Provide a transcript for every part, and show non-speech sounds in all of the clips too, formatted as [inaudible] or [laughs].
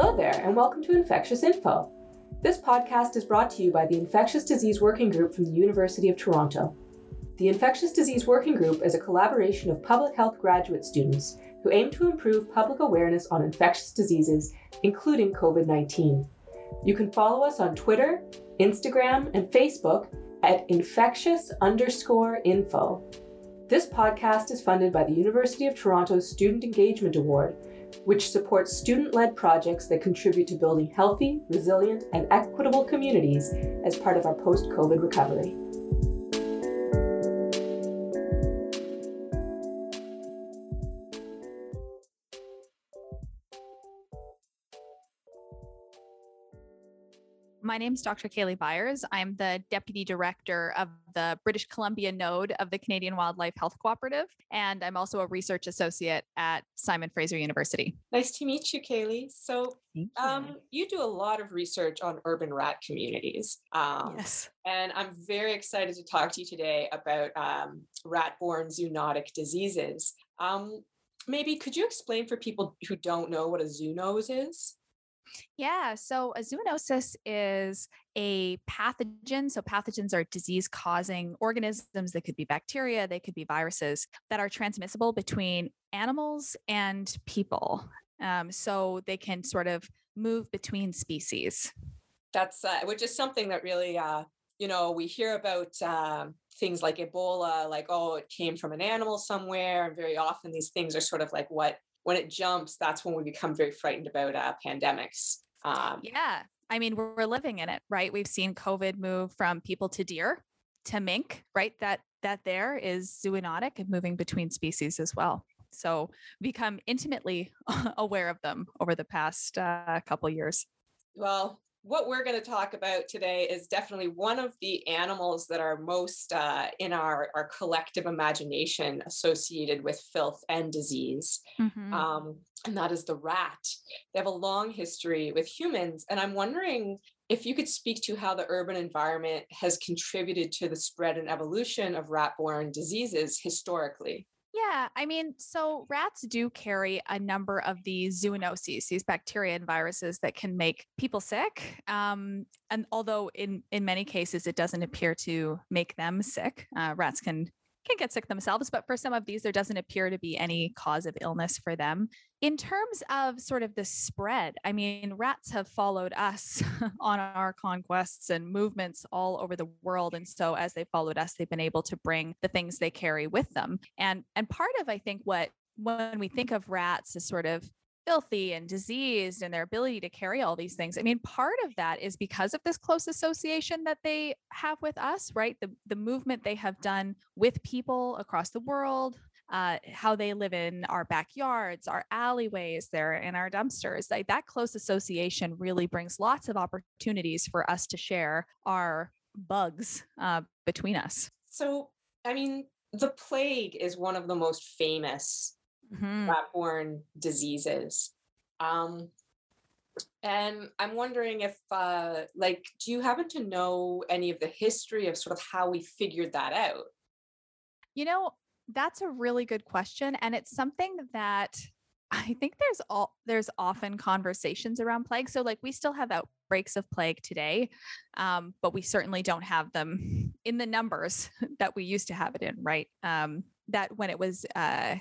Hello there, and welcome to Infectious Info. This podcast is brought to you by the Infectious Disease Working Group from the University of Toronto. The Infectious Disease Working Group is a collaboration of public health graduate students who aim to improve public awareness on infectious diseases, including COVID 19. You can follow us on Twitter, Instagram, and Facebook at infectious underscore info. This podcast is funded by the University of Toronto's Student Engagement Award, which supports student led projects that contribute to building healthy, resilient, and equitable communities as part of our post COVID recovery. My name is Dr. Kaylee Byers. I'm the Deputy Director of the British Columbia node of the Canadian Wildlife Health Cooperative, and I'm also a research associate at Simon Fraser University. Nice to meet you, Kaylee. So, you. um, you do a lot of research on urban rat communities. Um, yes. And I'm very excited to talk to you today about um, rat borne zoonotic diseases. Um, maybe could you explain for people who don't know what a zoonose is? Yeah. So a zoonosis is a pathogen. So pathogens are disease causing organisms. They could be bacteria, they could be viruses that are transmissible between animals and people. Um, so they can sort of move between species. That's uh, which is something that really, uh, you know, we hear about um, things like Ebola, like, oh, it came from an animal somewhere. And very often these things are sort of like what when it jumps, that's when we become very frightened about uh, pandemics. Um, yeah. I mean, we're living in it, right? We've seen COVID move from people to deer to mink, right? That that there is zoonotic and moving between species as well. So become intimately [laughs] aware of them over the past uh, couple years. Well, what we're going to talk about today is definitely one of the animals that are most uh, in our, our collective imagination associated with filth and disease. Mm-hmm. Um, and that is the rat. They have a long history with humans. And I'm wondering if you could speak to how the urban environment has contributed to the spread and evolution of rat borne diseases historically. Yeah, I mean, so rats do carry a number of these zoonoses, these bacteria and viruses that can make people sick. Um, and although in in many cases it doesn't appear to make them sick, uh, rats can can get sick themselves, but for some of these, there doesn't appear to be any cause of illness for them. In terms of sort of the spread, I mean, rats have followed us [laughs] on our conquests and movements all over the world. And so as they followed us, they've been able to bring the things they carry with them. And and part of I think what when we think of rats as sort of filthy and diseased and their ability to carry all these things. I mean, part of that is because of this close association that they have with us, right? The the movement they have done with people across the world, uh, how they live in our backyards, our alleyways, there in our dumpsters. Like that close association really brings lots of opportunities for us to share our bugs uh, between us. So, I mean, the plague is one of the most famous mm-hmm. rat-borne diseases. Um, and I'm wondering if, uh, like, do you happen to know any of the history of sort of how we figured that out? You know, that's a really good question, and it's something that [laughs] I think there's all there's often conversations around plague. So, like, we still have outbreaks of plague today, um, but we certainly don't have them in the numbers [laughs] that we used to have it in, right? Um, that when it was uh,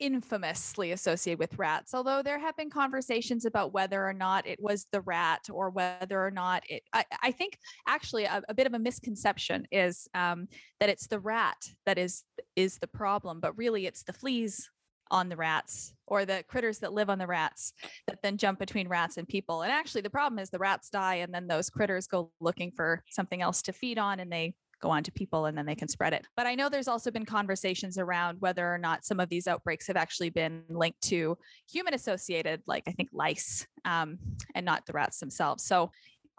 infamously associated with rats, although there have been conversations about whether or not it was the rat or whether or not it. I, I think actually a, a, bit of a misconception is um, that it's the rat that is is the problem, but really it's the fleas on the rats or the critters that live on the rats that then jump between rats and people. And actually, the problem is the rats die, and then those critters go looking for something else to feed on, and they go on to people and then they can spread it. But I know there's also been conversations around whether or not some of these outbreaks have actually been linked to human associated, like I think lice, um, and not the rats themselves. So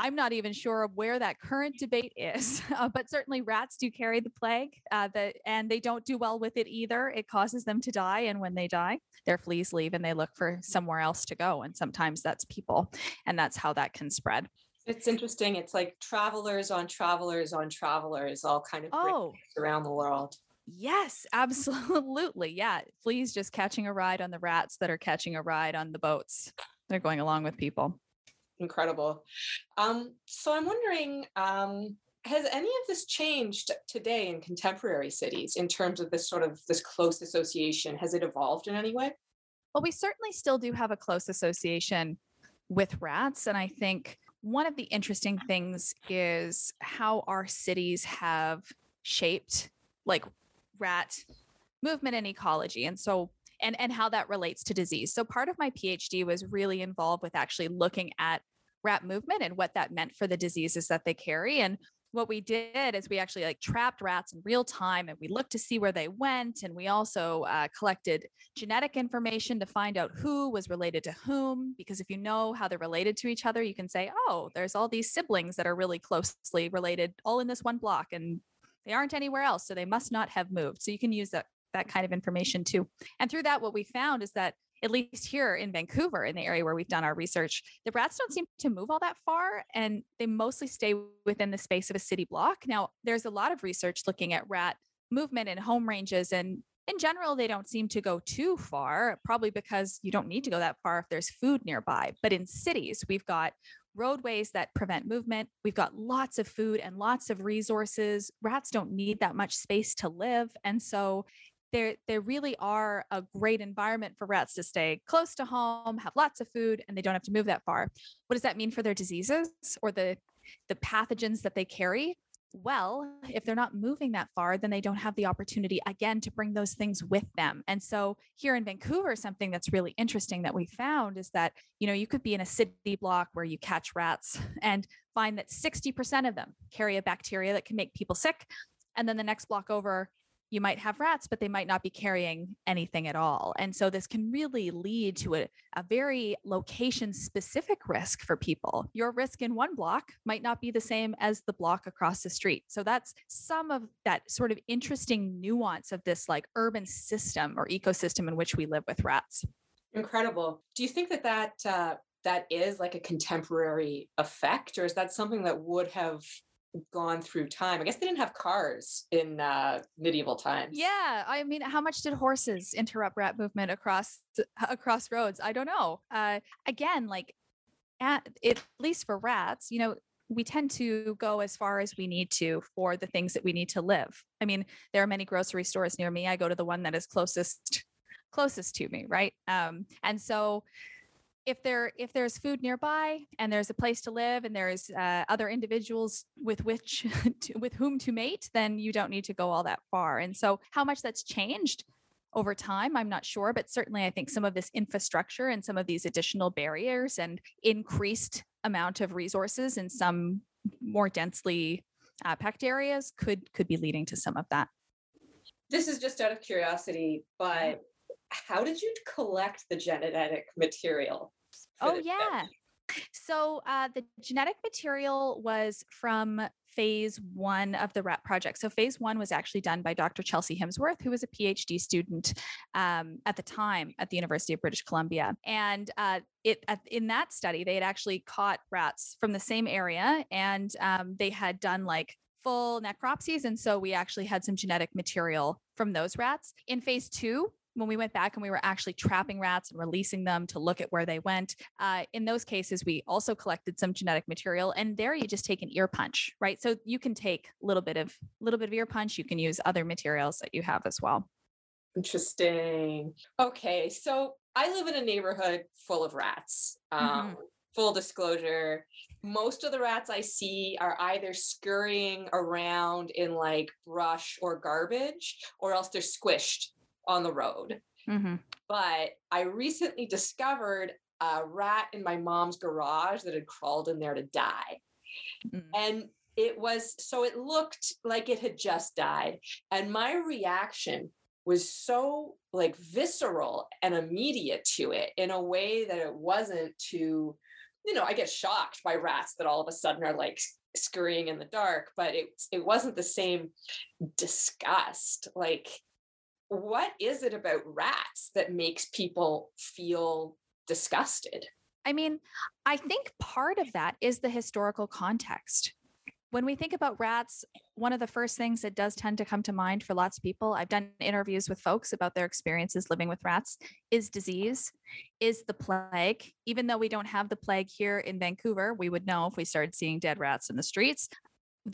I'm not even sure of where that current debate is, [laughs] uh, but certainly rats do carry the plague, uh, and they don't do well with it either. It causes them to die, and when they die, their fleas leave and they look for somewhere else to go. And sometimes that's people, and that's how that can spread. It's interesting. It's like travelers on travelers on travelers, all kind of oh. around the world. Yes, [laughs] absolutely. Yeah. Fleas just catching a ride on the rats that are catching a ride on the boats. they're going along with people. Incredible. Um, so I'm wondering, um, has any of this changed today in contemporary cities in terms of this sort of this close association? Has it evolved in any way? Well, we certainly still do have a close association with rats. And I think one of the interesting things is how our cities have shaped like rat movement and ecology. And so and and how that relates to disease. So part of my PhD was really involved with actually looking at rat movement and what that meant for the diseases that they carry and what we did is we actually like trapped rats in real time and we looked to see where they went and we also uh, collected genetic information to find out who was related to whom because if you know how they're related to each other you can say oh there's all these siblings that are really closely related all in this one block and they aren't anywhere else so they must not have moved so you can use that that kind of information too. And through that, what we found is that at least here in Vancouver, in the area where we've done our research, the rats don't seem to move all that far and they mostly stay within the space of a city block. Now, there's a lot of research looking at rat movement in home ranges and in general, they don't seem to go too far, probably because you don't need to go that far if there's food nearby. But in cities, we've got roadways that prevent movement. We've got lots of food and lots of resources. Rats don't need that much space to live. And so there there really are a great environment for rats to stay close to home, have lots of food, and they don't have to move that far. What does that mean for their diseases or the the pathogens that they carry? Well, if they're not moving that far, then they don't have the opportunity again to bring those things with them. And so here in Vancouver, something that's really interesting that we found is that, you know, you could be in a city block where you catch rats [laughs] and find that 60% of them carry a bacteria that can make people sick. And then the next block over, you might have rats, but they might not be carrying anything at all. And so this can really lead to a, a very location specific risk for people. Your risk in one block might not be the same as the block across the street. So that's some of that sort of interesting nuance of this like urban system or ecosystem in which we live with rats. Incredible. Do you think that that, uh, that is like a contemporary effect, or is that something that would have gone through time. I guess they didn't have cars in uh, medieval times. Yeah, I mean, how much did horses interrupt rat movement across across roads? I don't know. Uh, again, like at, at least for rats, you know, we tend to go as far as we need to for the things that we need to live. I mean, there are many grocery stores near me. I go to the one that is closest closest to me, right? Um, and so if there if there's food nearby and there's a place to live and there's uh, other individuals with which [laughs] to, with whom to mate then you don't need to go all that far. And so how much that's changed over time i'm not sure but certainly i think some of this infrastructure and some of these additional barriers and increased amount of resources in some more densely uh, packed areas could could be leading to some of that. This is just out of curiosity but how did you collect the genetic material Oh, yeah. So uh, the genetic material was from phase one of the RAT project. So phase one was actually done by Dr. Chelsea Himsworth, who was a PhD student um, at the time at the University of British Columbia. And uh, it at, in that study, they had actually caught rats from the same area, and um, they had done like full necropsies. And so we actually had some genetic material from those rats. In phase two, when we went back and we were actually trapping rats and releasing them to look at where they went, uh, in those cases, we also collected some genetic material. And there you just take an ear punch, right? So you can take a little bit of little bit of ear punch. You can use other materials that you have as well. Interesting. Okay, so I live in a neighborhood full of rats. Um, mm-hmm. Full disclosure, most of the rats I see are either scurrying around in like brush or garbage, or else they're squished on the road. Mm-hmm. But I recently discovered a rat in my mom's garage that had crawled in there to die. Mm-hmm. And it was so it looked like it had just died. And my reaction was so like visceral and immediate to it in a way that it wasn't to, you know, I get shocked by rats that all of a sudden are like scurrying in the dark, but it it wasn't the same disgust. Like what is it about rats that makes people feel disgusted? I mean, I think part of that is the historical context. when we think about rats, one of the first things that does tend to come to mind for lots of people, I've done interviews with folks about their experiences living with rats, is disease, is the plague. Even though we don't have the plague here in Vancouver, we would know if we started seeing dead rats in the streets.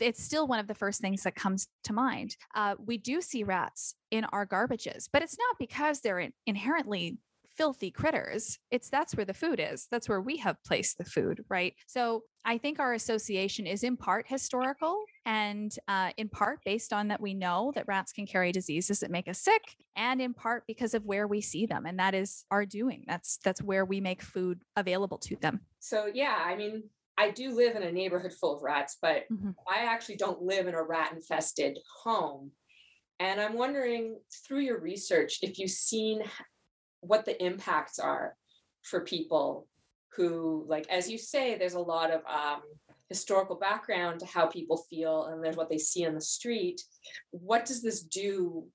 It's still one of the first things that comes to mind. Uh, we do see rats in our garbages, but it's not because they're inherently filthy critters. It's that's where the food is. That's where we have placed the food, right? So I think our association is in part historical and uh, in part based on that we know that rats can carry diseases that make us sick, and in part because of where we see them, and that is our doing. That's that's where we make food available to them. So yeah, I mean, I do live in a neighborhood full of rats, but mm-hmm. I actually don't live in a rat infested home. And I'm wondering through your research if you've seen what the impacts are for people who like as you say there's a lot of um, historical background to how people feel and there's what they see on the street what does this do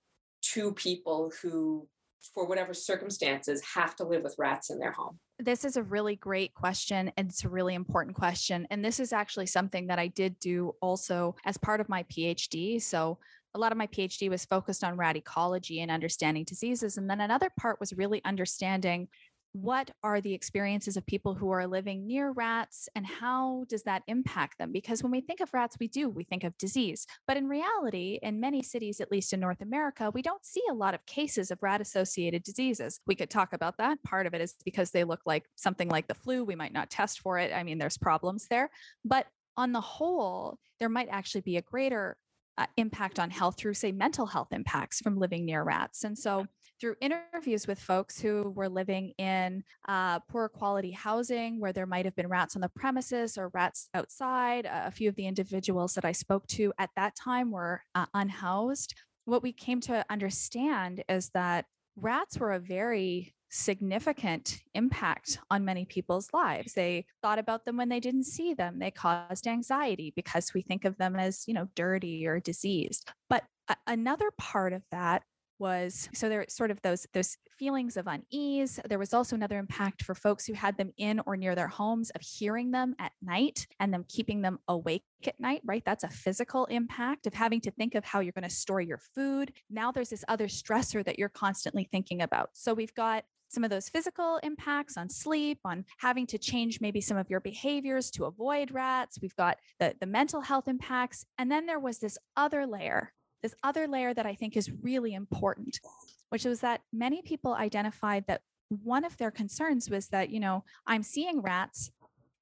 to people who for whatever circumstances have to live with rats in their home this is a really great question and it's a really important question and this is actually something that i did do also as part of my phd so a lot of my PhD was focused on rat ecology and understanding diseases. And then another part was really understanding what are the experiences of people who are living near rats and how does that impact them? Because when we think of rats we do we think of disease. But in reality in many cities at least in north america we don't see a lot of cases of rat associated diseases. We could talk about that. Part of it is because they look like something like the flu. We might not test for it. I mean there's problems there. But on the whole there might actually be a greater uh, impact on health through, say, mental health impacts from living near rats. And so, through interviews with folks who were living in uh, poor quality housing where there might have been rats on the premises or rats outside, a few of the individuals that I spoke to at that time were uh, unhoused. What we came to understand is that rats were a very significant impact on many people's lives. They thought about them when they didn't see them. They caused anxiety because we think of them as, you know, dirty or diseased. But a- another part of that was so there sort of those those feelings of unease there was also another impact for folks who had them in or near their homes of hearing them at night and them keeping them awake at night right that's a physical impact of having to think of how you're going to store your food now there's this other stressor that you're constantly thinking about so we've got some of those physical impacts on sleep, on having to change maybe some of your behaviors to avoid rats. We've got the, the mental health impacts. And then there was this other layer, this other layer that I think is really important, which was that many people identified that one of their concerns was that, you know, I'm seeing rats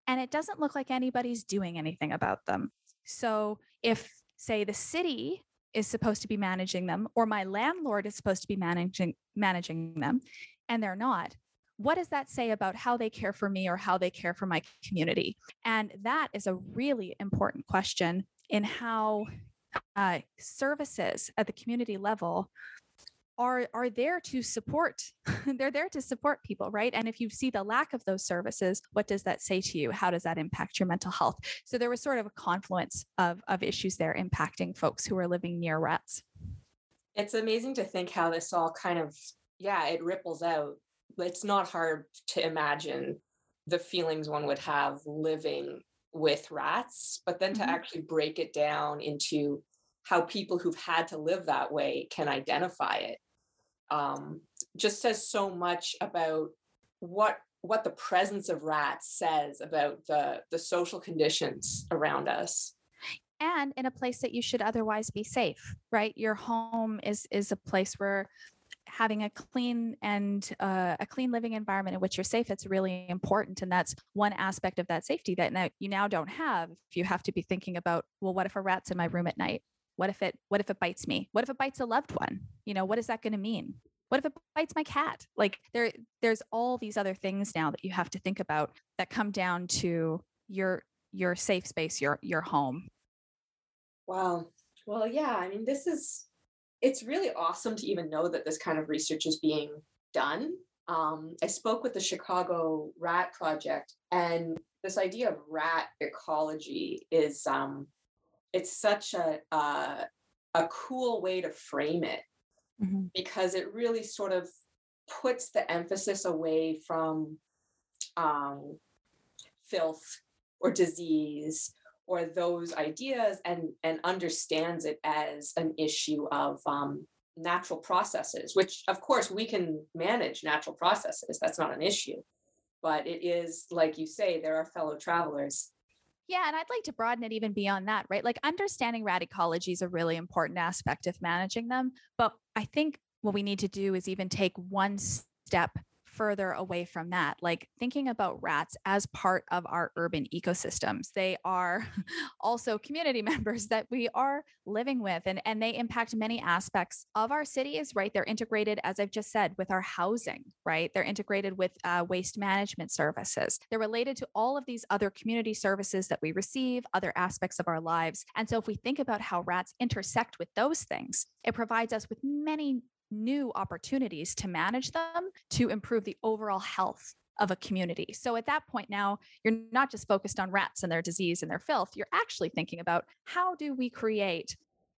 and it doesn't look like anybody's doing anything about them. So if, say, the city is supposed to be managing them or my landlord is supposed to be managing managing them and they're not what does that say about how they care for me or how they care for my community? And that is a really important question in how uh, services at the community level are are there to support [laughs] they're there to support people right? And if you see the lack of those services what does that say to you? How does that impact your mental health? So there was sort of a confluence of of issues there impacting folks who are living near rats. It's amazing to think how this all kind of yeah, it ripples out. It's not hard to imagine the feelings one would have living with rats, but then to mm-hmm. actually break it down into how people who've had to live that way can identify it um, just says so much about what what the presence of rats says about the the social conditions around us and in a place that you should otherwise be safe right your home is is a place where having a clean and uh, a clean living environment in which you're safe it's really important and that's one aspect of that safety that now, you now don't have if you have to be thinking about well what if a rat's in my room at night? What if it what if it bites me? What if it bites a loved one? You know what is that going to mean? What if it bites my cat? Like there there's all these other things now that you have to think about that come down to your your safe space your your home. Wow. Well yeah i mean this is it's really awesome to even know that this kind of research is being done. Um, I spoke with the Chicago Rat Project, and this idea of rat ecology is um, it's such a, a a cool way to frame it mm-hmm. because it really sort of puts the emphasis away from um, filth or disease or those ideas and and understands it as an issue of um, natural processes which of course we can manage natural processes that's not an issue but it is like you say there are fellow travelers yeah, and I'd like to broaden it even beyond that, right? Like understanding rat ecology is a really important aspect of managing them. But I think what we need to do is even take one step further away from that, like thinking about rats as part of our urban ecosystems. They are [laughs] also community [laughs] members that we are living with, and, and they impact many aspects of our cities, right? They're integrated, as I've just said, with our housing, right? They're integrated with uh, waste management services. They're related to all of these other community services that we receive, other aspects of our lives. And so if we think about how rats intersect with those things, it provides us with many new opportunities to manage them to improve the overall health of a community. So at that point now, you're not just focused on rats and their disease and their filth, you're actually thinking about how do we create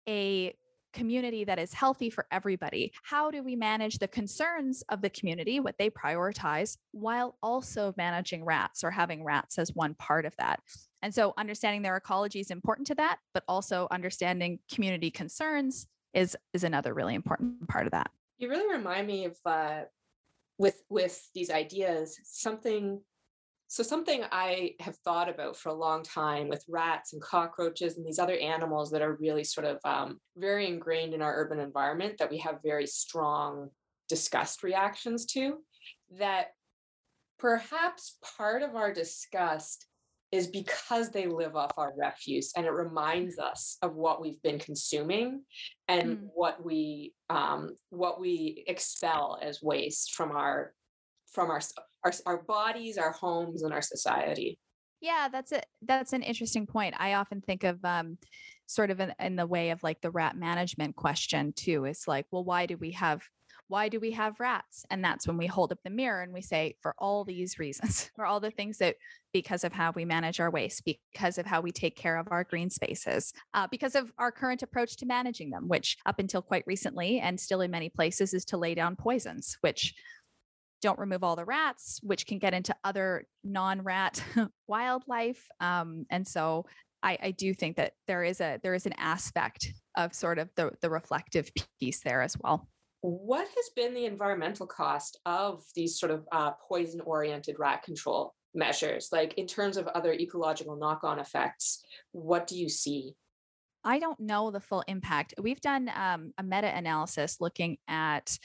a community that is healthy for everybody? How do we manage the concerns of the community, what they prioritize, while also managing rats or having rats as one part of that? And so understanding their ecology is important to that, but also understanding community concerns is is another really important part of that. You really remind me of uh, with with these ideas something. So something I have thought about for a long time with rats and cockroaches and these other animals that are really sort of um, very ingrained in our urban environment that we have very strong disgust reactions to. That perhaps part of our disgust is because they live off our refuse and it reminds us of what we've been consuming and mm. what we um, what we expel as waste from our from our, our our bodies our homes and our society. Yeah that's it that's an interesting point. I often think of um, sort of in, in the way of like the rat management question too it's like well why do we have why do we have rats? And that's when we hold up the mirror and we say, for all these reasons, [laughs] for all the things that, because of how we manage our waste, because of how we take care of our green spaces, uh, because of our current approach to managing them, which up until quite recently and still in many places is to lay down poisons, which don't remove all the rats, which can get into other non rat [laughs] wildlife. Um, and so I, I, do think that there is a there is an aspect of sort of the the reflective piece there as well what has been the environmental cost of these sort of uh, poison oriented rat control measures? Like in terms of other ecological knock-on effects what do you see? I don't know the full impact. We've done um, a meta analysis looking at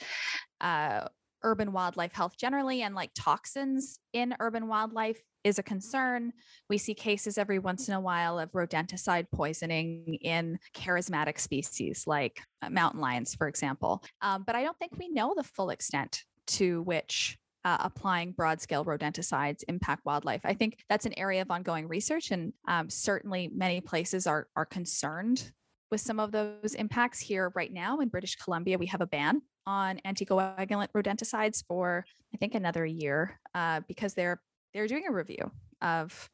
uh, urban wildlife health generally and like toxins in urban wildlife is a concern. We see cases every once in a while of rodenticide poisoning in charismatic species like uh, mountain lions, for example. Um, but I don't think we know the full extent to which uh, applying broad scale rodenticides impact wildlife. I think that's an area of ongoing research, and um, certainly many places are, are concerned with some of those impacts here right now in British Columbia. We have a ban on anticoagulant rodenticides for I think another year uh, because they're they're doing a review of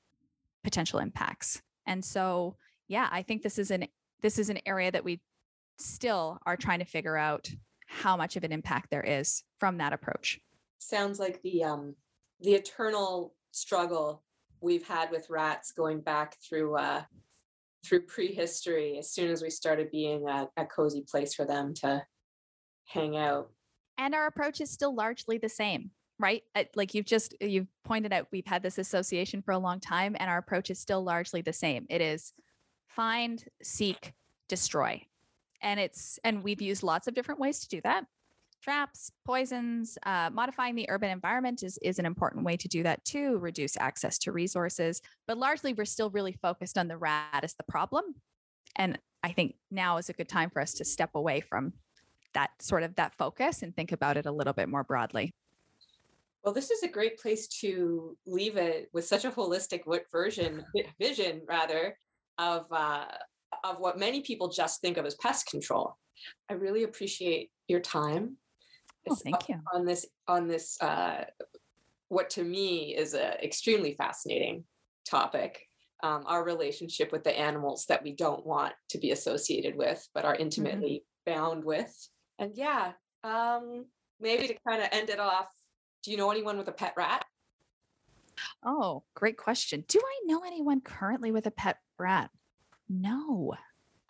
potential impacts. And so, yeah, I think this is an this is an area that we still are trying to figure out how much of an impact there is from that approach. Sounds like the um the eternal struggle we've had with rats going back through uh through prehistory as soon as we started being a, a cozy place for them to hang out. And our approach is still largely the same right? Like you've just you've pointed out, we've had this association for a long time, and our approach is still largely the same. It is find, seek, destroy, and it's and we've used lots of different ways to do that. Traps, poisons, uh, modifying the urban environment is is an important way to do that too. Reduce access to resources, but largely we're still really focused on the rat as the problem, and I think now is a good time for us to step away from that sort of that focus and think about it a little bit more broadly. Well, this is a great place to leave it with such a holistic version, [laughs] vision rather, of uh, of what many people just think of as pest control. I really appreciate your time. Oh, thank you on this on this uh, what to me is an extremely fascinating topic. Um, our relationship with the animals that we don't want to be associated with, but are mm-hmm. intimately mm-hmm. bound with. And yeah, um, maybe to kind of end it off do you know anyone with a pet rat? Oh, great question. Do I know anyone currently with a pet rat? No.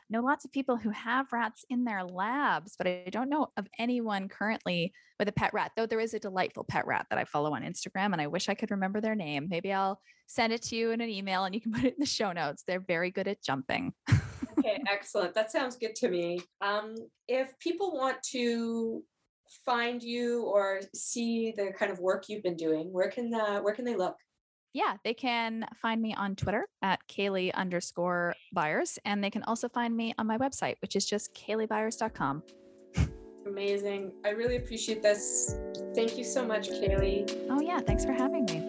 know lots of people who have rats in their labs, but I don't know of anyone currently with a pet rat, though there is a delightful pet rat that I follow on Instagram and I wish I could remember their name. Maybe I'll send it to you in an email and you can put it in the show notes. They're very good at jumping. [laughs] okay, excellent. That sounds good to me. Um, if people want to find you or see the kind of work you've been doing, where can the, where can they look? yeah, they can find me on Twitter at Kaylee underscore Byers. And they can also find me on my website, which is just kayleebyers.com. Amazing. I really appreciate this. Thank you so much, Kaylee. Oh, yeah. Thanks for having me.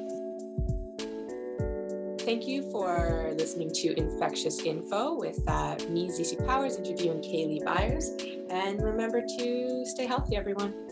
Thank you for listening to Infectious Info with uh, me, Zeesy Powers, interviewing Kaylee Byers. And remember to stay healthy, everyone.